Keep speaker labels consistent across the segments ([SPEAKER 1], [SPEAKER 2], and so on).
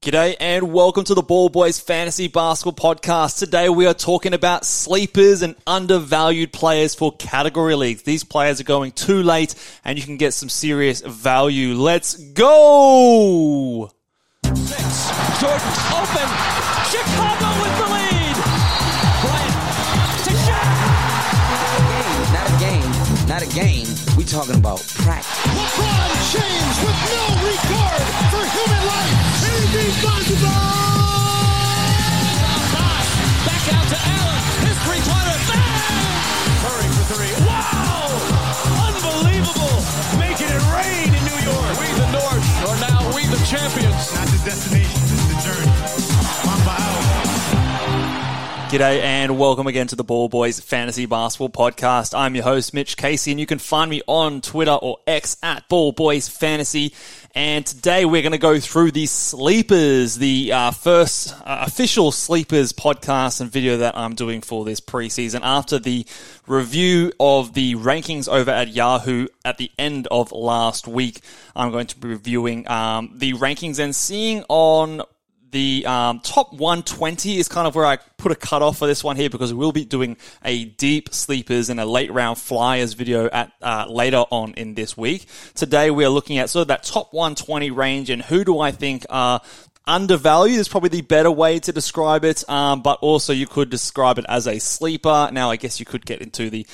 [SPEAKER 1] G'day and welcome to the Ball Boys Fantasy Basketball Podcast. Today we are talking about sleepers and undervalued players for category leagues. These players are going too late and you can get some serious value. Let's go!
[SPEAKER 2] Six. Jordan open. Chicago with the lead. Bryant to Shaq.
[SPEAKER 3] Not a game, not a game. We talking about practice.
[SPEAKER 4] LeBron James with no regard for human life. Irresponsible!
[SPEAKER 2] Back out to Allen. His three-pointer. Bang!
[SPEAKER 5] Curry for three. Wow! Unbelievable! Making it rain in New York.
[SPEAKER 2] We the North are now we the champions.
[SPEAKER 5] Not the destination,
[SPEAKER 1] G'day and welcome again to the Ball Boys Fantasy Basketball Podcast. I'm your host, Mitch Casey, and you can find me on Twitter or X at Ball Boys Fantasy. And today we're going to go through the sleepers, the uh, first uh, official sleepers podcast and video that I'm doing for this preseason after the review of the rankings over at Yahoo at the end of last week. I'm going to be reviewing um, the rankings and seeing on the um, top 120 is kind of where I put a cutoff for this one here because we'll be doing a deep sleepers and a late round flyers video at uh, later on in this week. Today we are looking at sort of that top 120 range and who do I think are undervalued is probably the better way to describe it. Um, but also you could describe it as a sleeper. Now I guess you could get into the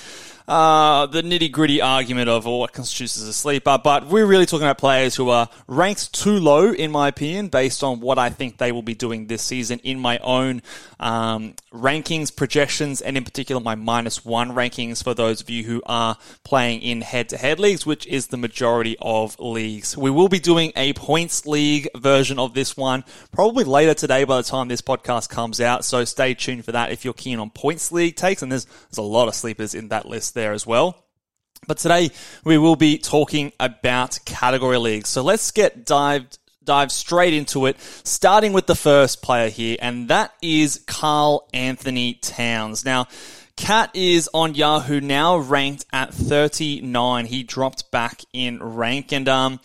[SPEAKER 1] uh, the nitty gritty argument of what constitutes as a sleeper, but we're really talking about players who are ranked too low, in my opinion, based on what I think they will be doing this season in my own um, rankings, projections, and in particular my minus one rankings for those of you who are playing in head to head leagues, which is the majority of leagues. We will be doing a points league version of this one probably later today by the time this podcast comes out, so stay tuned for that if you're keen on points league takes, and there's, there's a lot of sleepers in that list there as well. But today we will be talking about category leagues. So let's get dived dive straight into it, starting with the first player here, and that is Carl Anthony Towns. Now, Cat is on Yahoo now ranked at 39. He dropped back in rank and um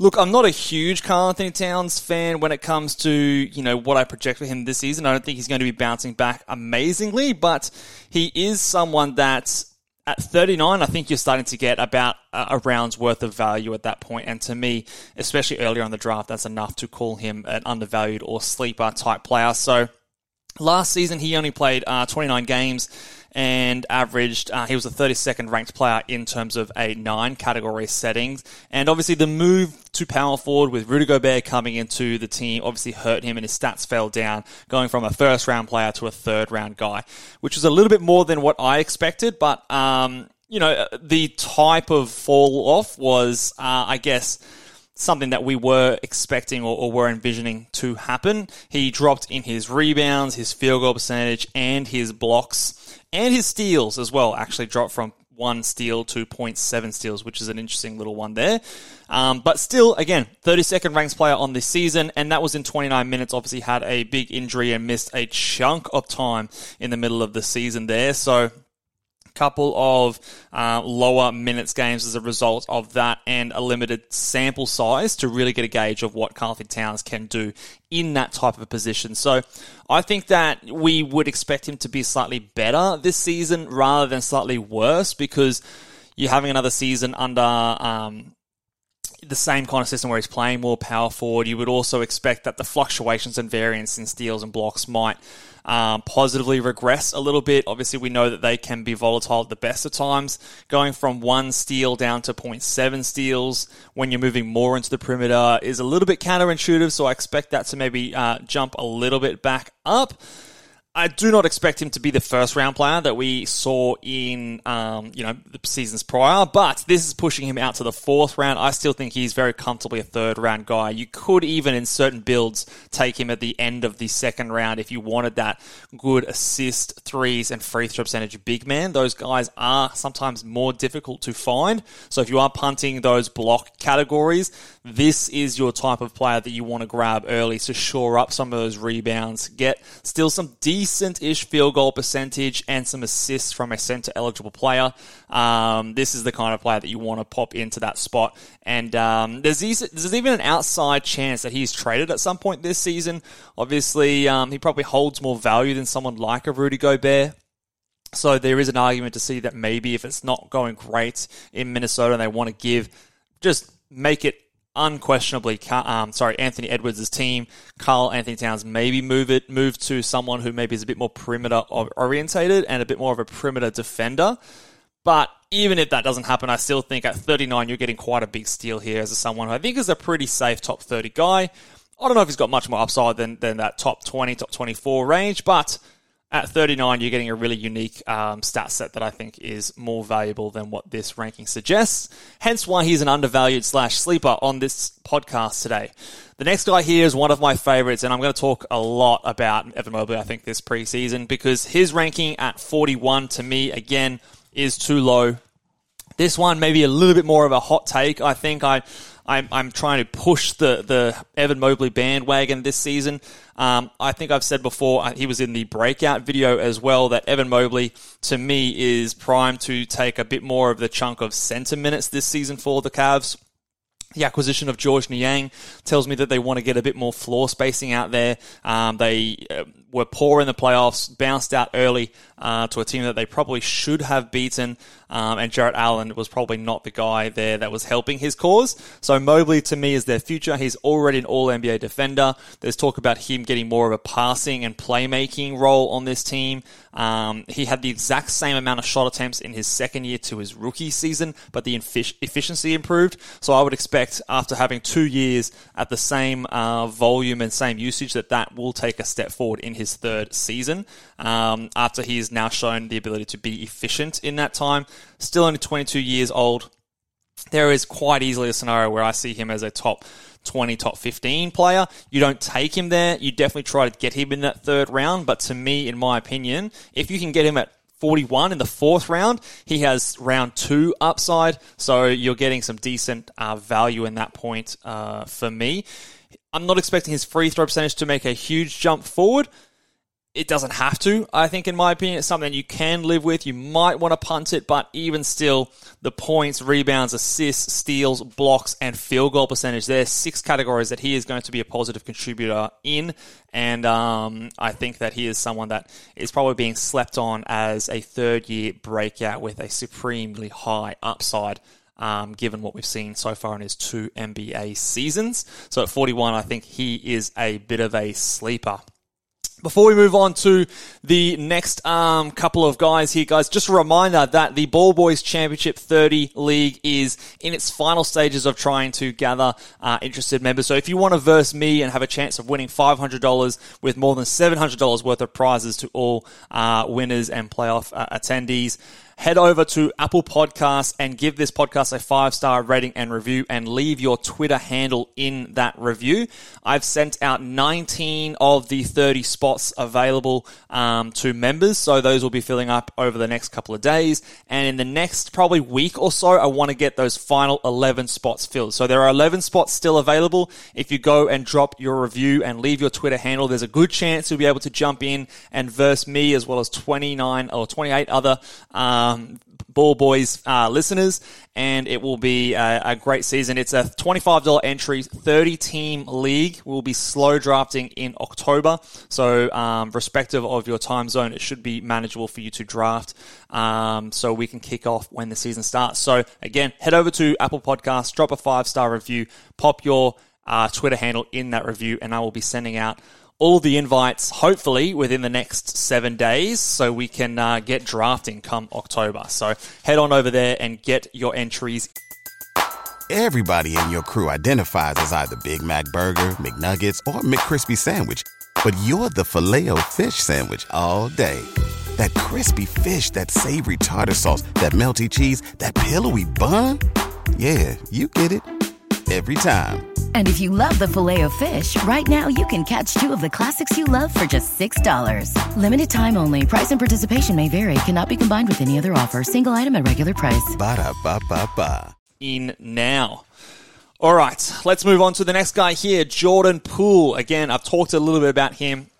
[SPEAKER 1] Look, I'm not a huge Carl Anthony Towns fan when it comes to, you know, what I project for him this season. I don't think he's going to be bouncing back amazingly, but he is someone that at 39, I think you're starting to get about a round's worth of value at that point. And to me, especially earlier on the draft, that's enough to call him an undervalued or sleeper type player. So last season, he only played uh, 29 games and averaged, uh, he was a 32nd ranked player in terms of a nine category settings. And obviously the move to power forward with Rudy Gobert coming into the team obviously hurt him and his stats fell down, going from a first round player to a third round guy, which was a little bit more than what I expected, but, um, you know, the type of fall off was, uh, I guess, something that we were expecting or, or, were envisioning to happen. He dropped in his rebounds, his field goal percentage, and his blocks, and his steals as well. Actually, dropped from one steal to 0.7 steals, which is an interesting little one there. Um, but still, again, 32nd ranked player on this season, and that was in 29 minutes. Obviously, had a big injury and missed a chunk of time in the middle of the season there. So couple of uh, lower minutes games as a result of that and a limited sample size to really get a gauge of what Carl Anthony Towns can do in that type of position. So I think that we would expect him to be slightly better this season rather than slightly worse because you're having another season under um, the same kind of system where he's playing more power forward. You would also expect that the fluctuations and variance in steals and blocks might um, positively regress a little bit. Obviously, we know that they can be volatile at the best of times. Going from one steal down to 0.7 steals when you're moving more into the perimeter is a little bit counterintuitive, so I expect that to maybe uh, jump a little bit back up. I do not expect him to be the first round player that we saw in, um, you know, the seasons prior, but this is pushing him out to the fourth round. I still think he's very comfortably a third round guy. You could even, in certain builds, take him at the end of the second round if you wanted that good assist, threes, and free throw percentage big man. Those guys are sometimes more difficult to find. So if you are punting those block categories, this is your type of player that you want to grab early to shore up some of those rebounds, get still some decent decent-ish field goal percentage and some assists from a center eligible player. Um, this is the kind of player that you want to pop into that spot. And um, there's, these, there's even an outside chance that he's traded at some point this season. Obviously, um, he probably holds more value than someone like a Rudy Gobert. So there is an argument to see that maybe if it's not going great in Minnesota and they want to give, just make it unquestionably, um, sorry, Anthony Edwards' team, Carl Anthony Towns, maybe move it, move to someone who maybe is a bit more perimeter orientated and a bit more of a perimeter defender. But even if that doesn't happen, I still think at 39 you're getting quite a big steal here as someone who I think is a pretty safe top 30 guy. I don't know if he's got much more upside than, than that top 20, top 24 range, but at 39, you're getting a really unique um, stat set that I think is more valuable than what this ranking suggests. Hence why he's an undervalued slash sleeper on this podcast today. The next guy here is one of my favorites, and I'm going to talk a lot about Evan Mobley, I think, this preseason, because his ranking at 41 to me, again, is too low. This one, maybe a little bit more of a hot take. I think I, I'm, I'm trying to push the, the Evan Mobley bandwagon this season. Um, I think I've said before, uh, he was in the breakout video as well, that Evan Mobley, to me, is primed to take a bit more of the chunk of center minutes this season for the Cavs. The acquisition of Georges Niang tells me that they want to get a bit more floor spacing out there. Um, they uh, were poor in the playoffs, bounced out early uh, to a team that they probably should have beaten. Um, and Jarrett Allen was probably not the guy there that was helping his cause. So Mobley to me is their future. He's already an All NBA defender. There's talk about him getting more of a passing and playmaking role on this team. Um, he had the exact same amount of shot attempts in his second year to his rookie season, but the efficiency improved. So I would expect after having two years at the same uh, volume and same usage that that will take a step forward in his third season. Um, after he's now shown the ability to be efficient in that time, still only 22 years old. There is quite easily a scenario where I see him as a top 20, top 15 player. You don't take him there. You definitely try to get him in that third round. But to me, in my opinion, if you can get him at 41 in the fourth round. He has round two upside, so you're getting some decent uh, value in that point uh, for me. I'm not expecting his free throw percentage to make a huge jump forward, it doesn't have to. I think, in my opinion, it's something you can live with. You might want to punt it, but even still, the points, rebounds, assists, steals, blocks, and field goal percentage. There's six categories that he is going to be a positive contributor in, and um, I think that he is someone that is probably being slept on as a third year breakout with a supremely high upside. Um, given what we've seen so far in his two NBA seasons. So at 41, I think he is a bit of a sleeper. Before we move on to the next um, couple of guys here, guys, just a reminder that the Ball Boys Championship 30 League is in its final stages of trying to gather uh, interested members. So if you want to verse me and have a chance of winning $500 with more than $700 worth of prizes to all uh, winners and playoff uh, attendees, head over to Apple Podcasts and give this podcast a five star rating and review and leave your Twitter handle in that review. I've sent out 19 of the 30 spots available um, to members, so those will be filling up over the next couple of days. And in the next probably week or so, I want to get those final 11 spots filled. So there are 11 spots still available. If you go and drop your review and leave your Twitter handle, there's a good chance you'll be able to jump in and verse me as well as 29 or 28 other. Um, um, Ball Boys uh, listeners, and it will be a, a, great season. It's a $25 entry, 30 team league. We'll be slow drafting in October, so um, respective of your time zone, it should be manageable for you to draft. Um, so we can kick off when the season starts. So again, head over to Apple Podcasts, drop a five star review, pop your uh, Twitter handle in that review, and I will be sending out all the invites, hopefully, within the next seven days, so we can uh, get drafting come October. So head on over there and get your entries.
[SPEAKER 6] Everybody in your crew identifies as either Big Mac Burger, McNuggets, or McCrispy Sandwich, but you're the filet fish Sandwich all day. That crispy fish, that savory tartar sauce, that melty cheese, that pillowy bun. Yeah, you get it every time.
[SPEAKER 7] And if you love the filet of fish, right now you can catch two of the classics you love for just $6. Limited time only. Price and participation may vary. Cannot be combined with any other offer. Single item at regular price.
[SPEAKER 6] Ba da ba ba ba.
[SPEAKER 1] In now. All right, let's move on to the next guy here, Jordan Poole. Again, I've talked a little bit about him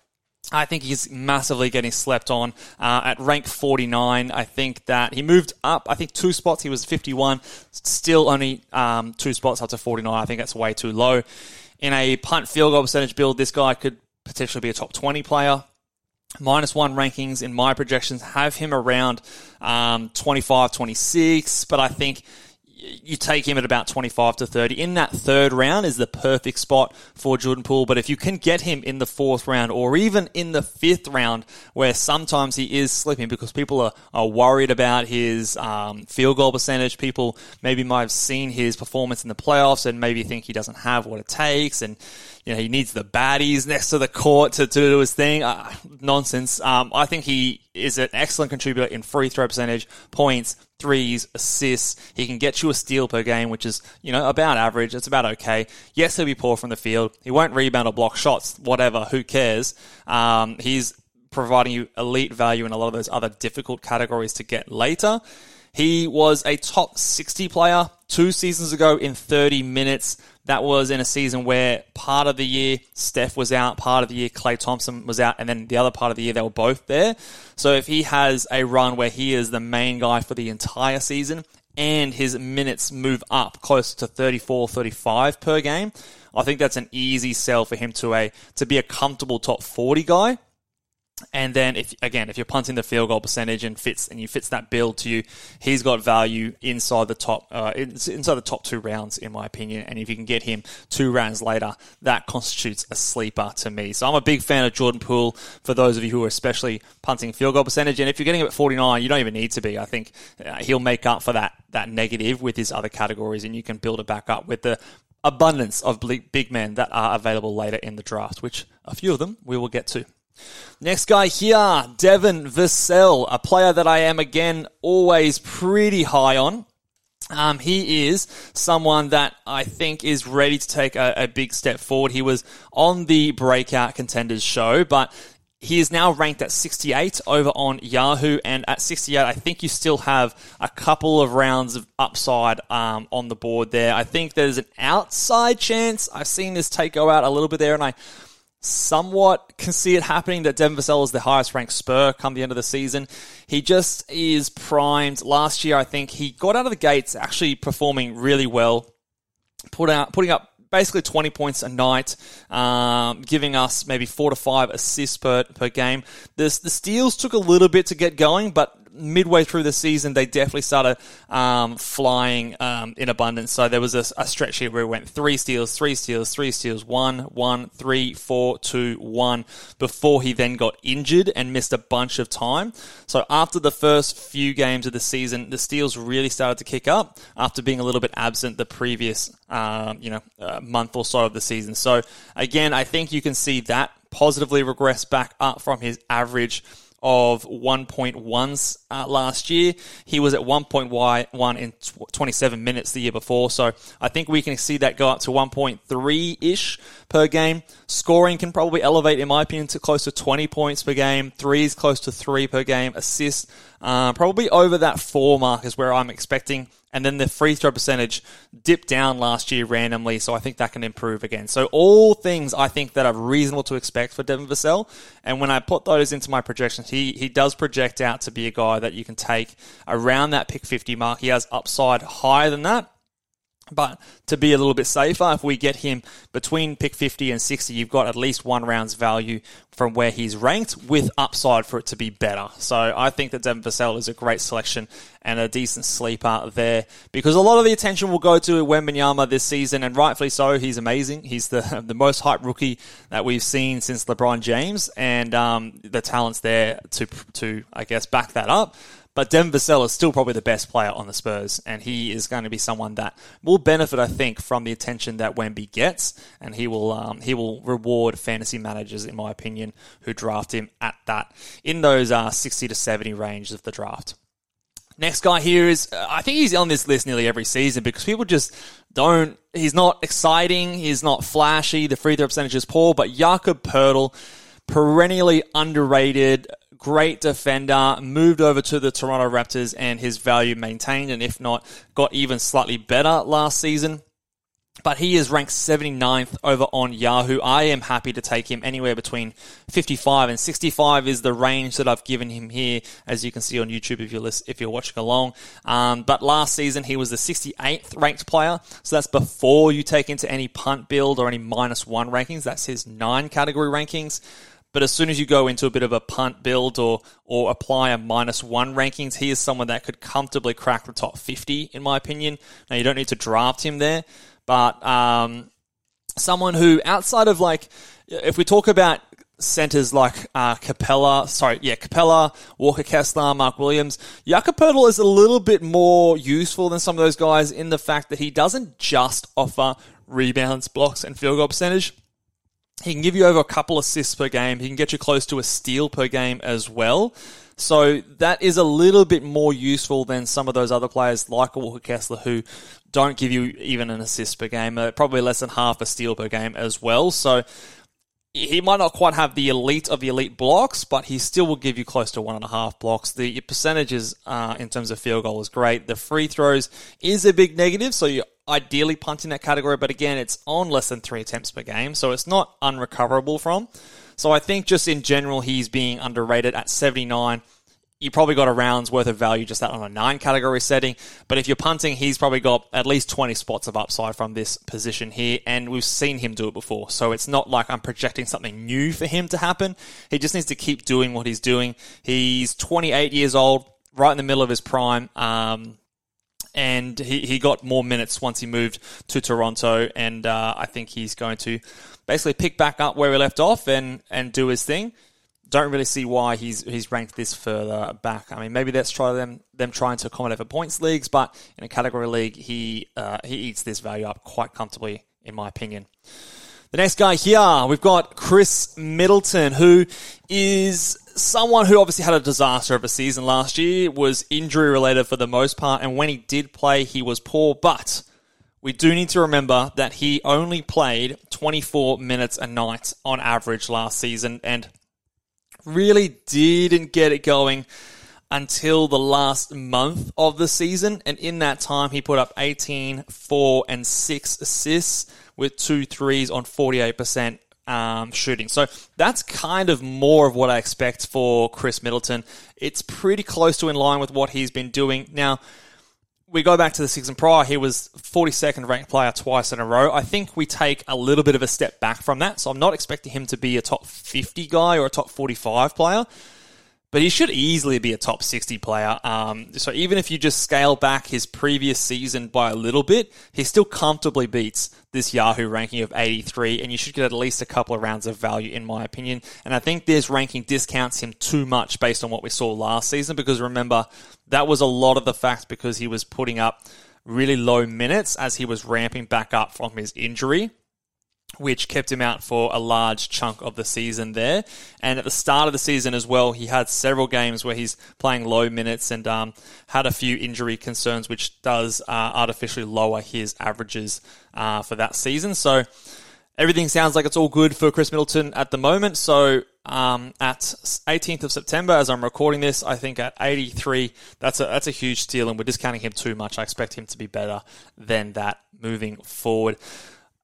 [SPEAKER 1] I think he's massively getting slept on uh, at rank 49. I think that he moved up. I think two spots. He was 51. Still only um, two spots up to 49. I think that's way too low. In a punt field goal percentage build, this guy could potentially be a top 20 player. Minus one rankings in my projections have him around um, 25, 26, but I think you take him at about 25 to 30. In that third round is the perfect spot for Jordan Poole. But if you can get him in the fourth round or even in the fifth round, where sometimes he is slipping because people are, are worried about his um, field goal percentage, people maybe might have seen his performance in the playoffs and maybe think he doesn't have what it takes and you know, he needs the baddies next to the court to, to do his thing. Uh, nonsense. Um, I think he is an excellent contributor in free throw percentage, points, threes, assists. He can get you a steal per game, which is, you know, about average. It's about okay. Yes, he'll be poor from the field. He won't rebound or block shots, whatever. Who cares? Um, he's providing you elite value in a lot of those other difficult categories to get later. He was a top 60 player two seasons ago in 30 minutes. That was in a season where part of the year Steph was out, part of the year Klay Thompson was out, and then the other part of the year they were both there. So if he has a run where he is the main guy for the entire season and his minutes move up close to 34, 35 per game, I think that's an easy sell for him to a to be a comfortable top 40 guy. And then, if again, if you're punting the field goal percentage and fits and you fits that build to you, he's got value inside the top, uh, inside the top two rounds, in my opinion. And if you can get him two rounds later, that constitutes a sleeper to me. So I'm a big fan of Jordan Poole. For those of you who are especially punting field goal percentage, and if you're getting him at 49, you don't even need to be. I think uh, he'll make up for that that negative with his other categories, and you can build it back up with the abundance of big men that are available later in the draft, which a few of them we will get to. Next guy here, Devin Vassell, a player that I am again always pretty high on. Um, he is someone that I think is ready to take a, a, big step forward. He was on the Breakout Contenders show, but he is now ranked at 68 over on Yahoo, and at 68, I think you still have a couple of rounds of upside um, on the board there. I think there's an outside chance. I've seen this take go out a little bit there, and I somewhat can see it happening that Devin Vassell is the highest ranked Spur come the end of the season. He just is primed. Last year, I think he got out of the gates actually performing really well, put out, putting up basically 20 points a night, um, giving us maybe four to five assists per, per game. The, the steals took a little bit to get going, but midway through the season, they definitely started um, flying um, in abundance. So there was a, a, stretch here where we went three steals, three steals, three steals, one, one, three, four, two, one, before he then got injured and missed a bunch of time. So after the first few games of the season, the steals really started to kick up after being a little bit absent the previous, um, you know, uh, month or so of the season. So again, I think you can see that positively regress back up from his average of 1.1s uh, last year. He was at 1.1 in 27 minutes the year before. So I think we can see that go up to 1.3 ish per game. Scoring can probably elevate, in my opinion, to close to 20 points per game. Threes close to three per game. Assists uh, probably over that four mark is where I'm expecting. And then the free throw percentage dipped down last year randomly, so I think that can improve again. So all things I think that are reasonable to expect for Devin Vassell. And when I put those into my projections, he he does project out to be a guy that you can take around that pick 50 mark. He has upside higher than that. But to be a little bit safer, if we get him between pick 50 and 60, you've got at least one round's value from where he's ranked with upside for it to be better. So I think that Devin Vassell is a great selection and a decent sleeper there because a lot of the attention will go to Wembanyama this season and rightfully so. He's amazing. He's the, the most hyped rookie that we've seen since LeBron James and um, the talent's there to, to, I guess, back that up. But Devin Vassell is still probably the best player on the Spurs, and he is going to be someone that will benefit, I think, from the attention that Wemby gets, and he will um, he will reward fantasy managers, in my opinion, who draft him at that in those uh, sixty to seventy range of the draft. Next guy here is, uh, I think he's on this list nearly every season because people just don't, he's not exciting, he's not flashy, the free throw percentage is poor, but Jakob Poeltl, perennially underrated, great defender, moved over to the Toronto Raptors and his value maintained, and if not, got even slightly better last season. but he is ranked 79th over on Yahoo. I am happy to take him anywhere between 55 and 65 is the range that I've given him here, as you can see on YouTube if you're if you're watching along. Um, but last season he was the 68th ranked player, so that's before you take into any punt build or any minus one rankings. That's his nine category rankings. But as soon as you go into a bit of a punt build or or apply a minus one rankings, he is someone that could comfortably crack the top 50, in my opinion. Now, you don't need to draft him there, but um, someone who, outside of like, if we talk about centers like uh, Capela, sorry, yeah, Capela, Walker Kessler, Mark Williams, Jakob Poeltl is a little bit more useful than some of those guys in the fact that he doesn't just offer rebounds, blocks, and field goal percentage. He can give you over a couple assists per game. He can get you close to a steal per game as well. So that is a little bit more useful than some of those other players like Walker Kessler who don't give you even an assist per game, uh, probably less than half a steal per game as well. So he might not quite have the elite of the elite blocks, but he still will give you close to one and a half blocks. The percentages uh, in terms of field goal is great. The free throws is a big negative, so you're ideally punting that category, but again, it's on less than three attempts per game, so it's not unrecoverable from. So I think just in general, he's being underrated at 79 you probably got a round's worth of value just that on a nine category setting. But if you're punting, he's probably got at least 20 spots of upside from this position here. And we've seen him do it before. So it's not like I'm projecting something new for him to happen. He just needs to keep doing what he's doing. He's 28 years old, right in the middle of his prime. Um, and he, he got more minutes once he moved to Toronto. And uh, I think he's going to basically pick back up where he left off and, and do his thing don't really see why he's he's ranked this further back. I mean, maybe that's try them them trying to accommodate for points leagues, but in a category league, he uh, he eats this value up quite comfortably, in my opinion. The next guy here, we've got Chris Middleton, who is someone who obviously had a disaster of a season last year, was injury related for the most part, and when he did play, he was poor, but we do need to remember that he only played 24 minutes a night on average last season, and really didn't get it going until the last month of the season. And in that time, he put up 18, 4, and 6 assists with two threes on 48% um, shooting. So that's kind of more of what I expect for Chris Middleton. It's pretty close to in line with what he's been doing. Now, we go back to the season prior, he was 42nd ranked player twice in a row. I think we take a little bit of a step back from that. So I'm not expecting him to be a top 50 guy or a top 45 player but he should easily be a top 60 player. Um, so even if you just scale back his previous season by a little bit, he still comfortably beats this Yahoo ranking of 83, and you should get at least a couple of rounds of value, in my opinion. And I think this ranking discounts him too much based on what we saw last season, because remember, that was a lot of the fact because he was putting up really low minutes as he was ramping back up from his injury which kept him out for a large chunk of the season there. And at the start of the season as well, he had several games where he's playing low minutes and um, had a few injury concerns, which does uh, artificially lower his averages uh, for that season. So everything sounds like it's all good for Chris Middleton at the moment. So um, at 18th of September, as I'm recording this, I think at 83, that's a that's a huge steal, and we're discounting him too much. I expect him to be better than that moving forward.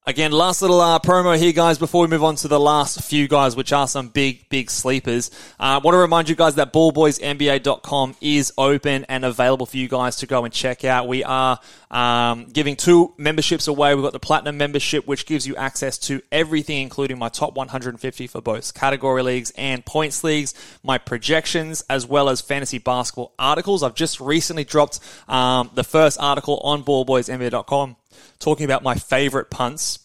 [SPEAKER 1] Again, last little uh, promo here, guys, before we move on to the last few guys, which are some big, big sleepers. I uh, want to remind you guys that ballboysnba.com is open and available for you guys to go and check out. We are um, giving two memberships away. We've got the Platinum membership, which gives you access to everything, including my top 150 for both category leagues and points leagues, my projections, as well as fantasy basketball articles. I've just recently dropped um, the first article on ballboysnba.com talking about my favorite punts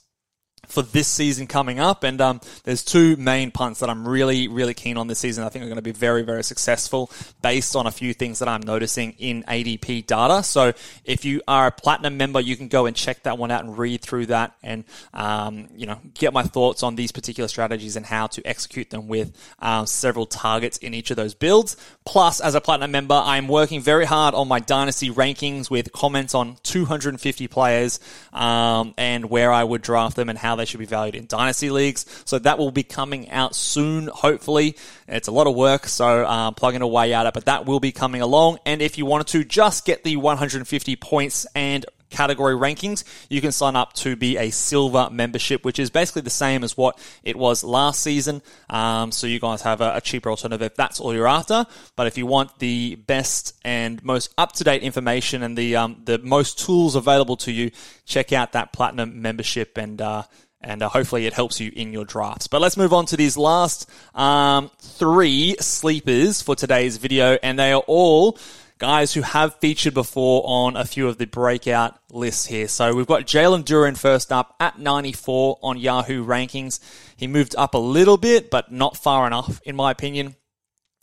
[SPEAKER 1] for this season coming up. And um, there's two main punts that I'm really, really keen on this season. I think are going to be very, very successful based on a few things that I'm noticing in ADP data. So if you are a platinum member, you can go and check that one out and read through that and, um, you know, get my thoughts on these particular strategies and how to execute them with um, several targets in each of those builds. Plus, as a platinum member, I'm working very hard on my dynasty rankings with comments on 250 players um, and where I would draft them and how they should be valued in dynasty leagues. So that will be coming out soon, hopefully. It's a lot of work, so um, plugging away at it, but that will be coming along. And if you wanted to just get the 150 points and category rankings, you can sign up to be a silver membership, which is basically the same as what it was last season. Um, so you guys have a, a cheaper alternative if that's all you're after. But if you want the best and most up to date information and the um, the most tools available to you, check out that platinum membership and. Uh, and uh, hopefully it helps you in your drafts. But let's move on to these last um, three sleepers for today's video, and they are all guys who have featured before on a few of the breakout lists here. So we've got Jalen Duren first up at 94 on Yahoo rankings. He moved up a little bit, but not far enough, in my opinion.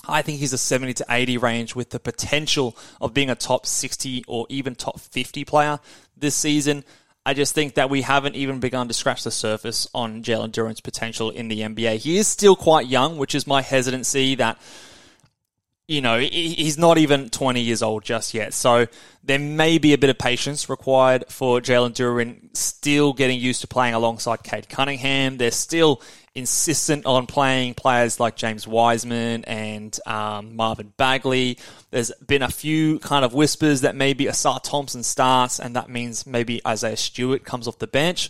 [SPEAKER 1] I think he's a 70 to 80 range with the potential of being a top 60 or even top 50 player this season. I just think that we haven't even begun to scratch the surface on Jalen Duren's potential in the NBA. He is still quite young, which is my hesitancy that, you know, he's not even 20 years old just yet. So there may be a bit of patience required for Jalen Duren still getting used to playing alongside Cade Cunningham. They're still insistent on playing players like James Wiseman and um, Marvin Bagley. There's been a few kind of whispers that maybe Ausar Thompson starts, and that means maybe Isaiah Stewart comes off the bench.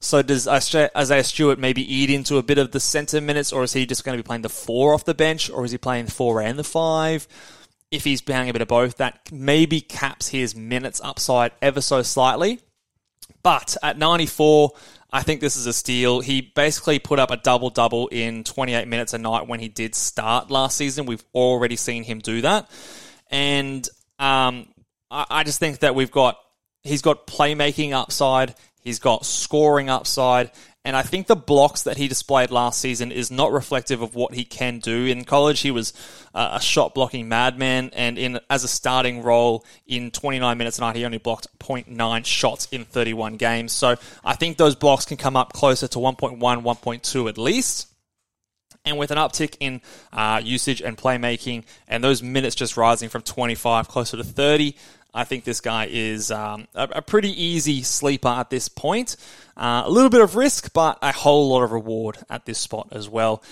[SPEAKER 1] So does Isaiah Stewart maybe eat into a bit of the center minutes, or is he just going to be playing the four off the bench, or is he playing four and the five? If he's playing a bit of both, that maybe caps his minutes upside ever so slightly. But at 94, I think this is a steal. He basically put up a double double in 28 minutes a night when he did start last season. We've already seen him do that. And um, I, I just think that we've got, he's got playmaking upside, he's got scoring upside, and I think the blocks that he displayed last season is not reflective of what he can do. In college, he was uh, a shot blocking madman, and in as a starting role in 29 minutes a night, he only blocked 0.9 shots in 31 games. So I think those blocks can come up closer to 1.1, 1.2 at least. And with an uptick in uh, usage and playmaking, and those minutes just rising from 25 closer to 30, I think this guy is um, a, a, pretty easy sleeper at this point. Uh, a little bit of risk, but a whole lot of reward at this spot as well.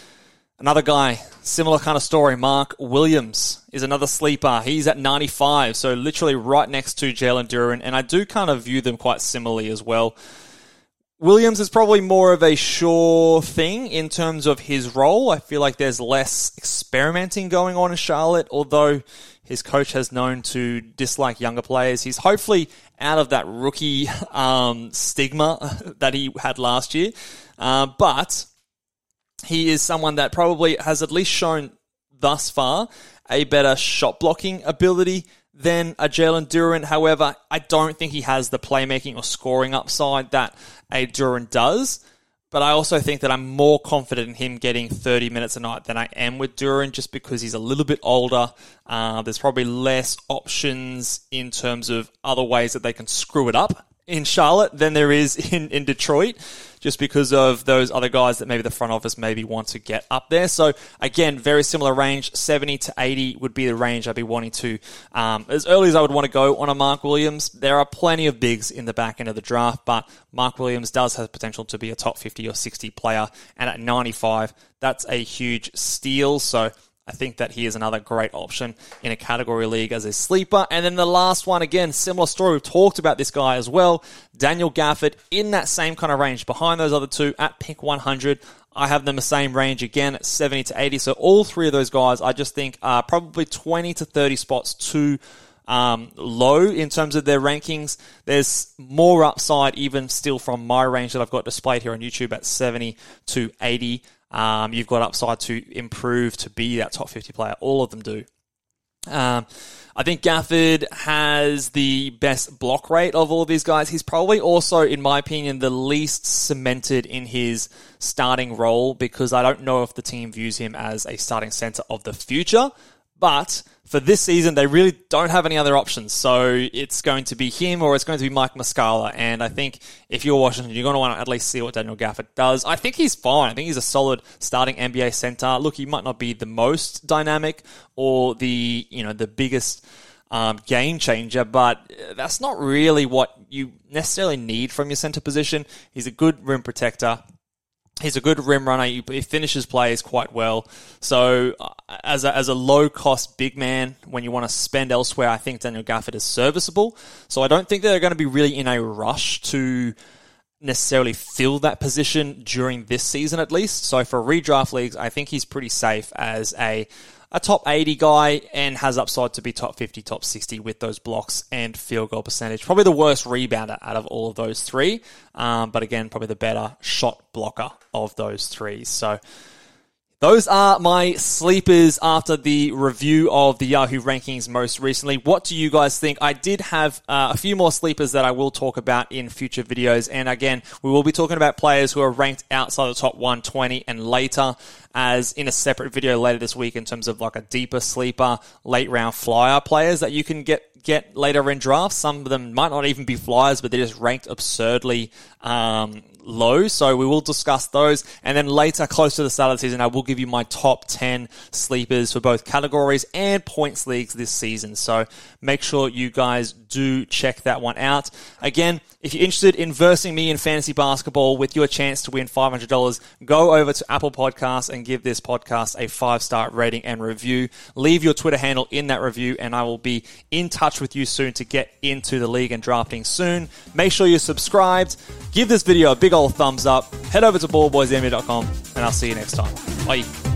[SPEAKER 1] Another guy, similar kind of story, Mark Williams is another sleeper. He's at 95, so literally right next to Jalen Duren, and I do kind of view them quite similarly as well. Williams is probably more of a sure thing in terms of his role. I feel like there's less experimenting going on in Charlotte, although his coach has known to dislike younger players. He's hopefully out of that rookie um, stigma that he had last year. Uh, but he is someone that probably has at least shown thus far a better shot blocking ability than a Jalen Duren. However, I don't think he has the playmaking or scoring upside that a Duren does. But I also think that I'm more confident in him getting 30 minutes a night than I am with Duren just because he's a little bit older. Uh, there's probably less options in terms of other ways that they can screw it up in Charlotte than there is in, in Detroit, just because of those other guys that maybe the front office maybe want to get up there. So again, very similar range, 70 to 80 would be the range I'd be wanting to, um, as early as I would want to go on a Mark Williams. There are plenty of bigs in the back end of the draft, but Mark Williams does have potential to be a top 50 or 60 player. And at 95, that's a huge steal. So I think that he is another great option in a category league as a sleeper. And then the last one, again, similar story. We've talked about this guy as well. Daniel Gafford in that same kind of range behind those other two at pick 100. I have them the same range again 70 to 80. So all three of those guys, I just think are probably 20 to 30 spots too um, low in terms of their rankings. There's more upside even still from my range that I've got displayed here on YouTube at 70 to 80. Um, you've got upside to improve to be that top 50 player. All of them do. Um, I think Gafford has the best block rate of all these guys. He's probably also, in my opinion, the least cemented in his starting role because I don't know if the team views him as a starting center of the future. But for this season, they really don't have any other options. So it's going to be him or it's going to be Mike Muscala. And I think if you're Washington, you're going to want to at least see what Daniel Gafford does. I think he's fine. I think he's a solid starting NBA center. Look, he might not be the most dynamic or the, you know, the biggest um, game changer, but that's not really what you necessarily need from your center position. He's a good rim protector. He's a good rim runner. He, he finishes plays quite well. So, uh, as a, as a low cost big man, when you want to spend elsewhere, I think Daniel Gafford is serviceable. So, I don't think they're going to be really in a rush to necessarily fill that position during this season, at least. So, for redraft leagues, I think he's pretty safe as a a top 80 guy and has upside to be top 50, top 60 with those blocks and field goal percentage. Probably the worst rebounder out of all of those three. Um, but again, probably the better shot blocker of those three. So those are my sleepers after the review of the Yahoo rankings most recently. What do you guys think? I did have uh, a few more sleepers that I will talk about in future videos. And again, we will be talking about players who are ranked outside the top 120 and later as in a separate video later this week in terms of like a deeper sleeper, late round flyer players that you can get get later in drafts. Some of them might not even be flyers, but they're just ranked absurdly um, low. So we will discuss those. And then later, close to the start of the season, I will give you my top 10 sleepers for both categories and points leagues this season. So make sure you guys do check that one out. Again, if you're interested in versing me in fantasy basketball with your chance to win $500, go over to Apple Podcasts and give this podcast a five star rating and review. Leave your Twitter handle in that review, and I will be in touch with you soon to get into the league and drafting soon. Make sure you're subscribed. Give this video a big old thumbs up. Head over to ballboysnba.com, and I'll see you next time. Bye.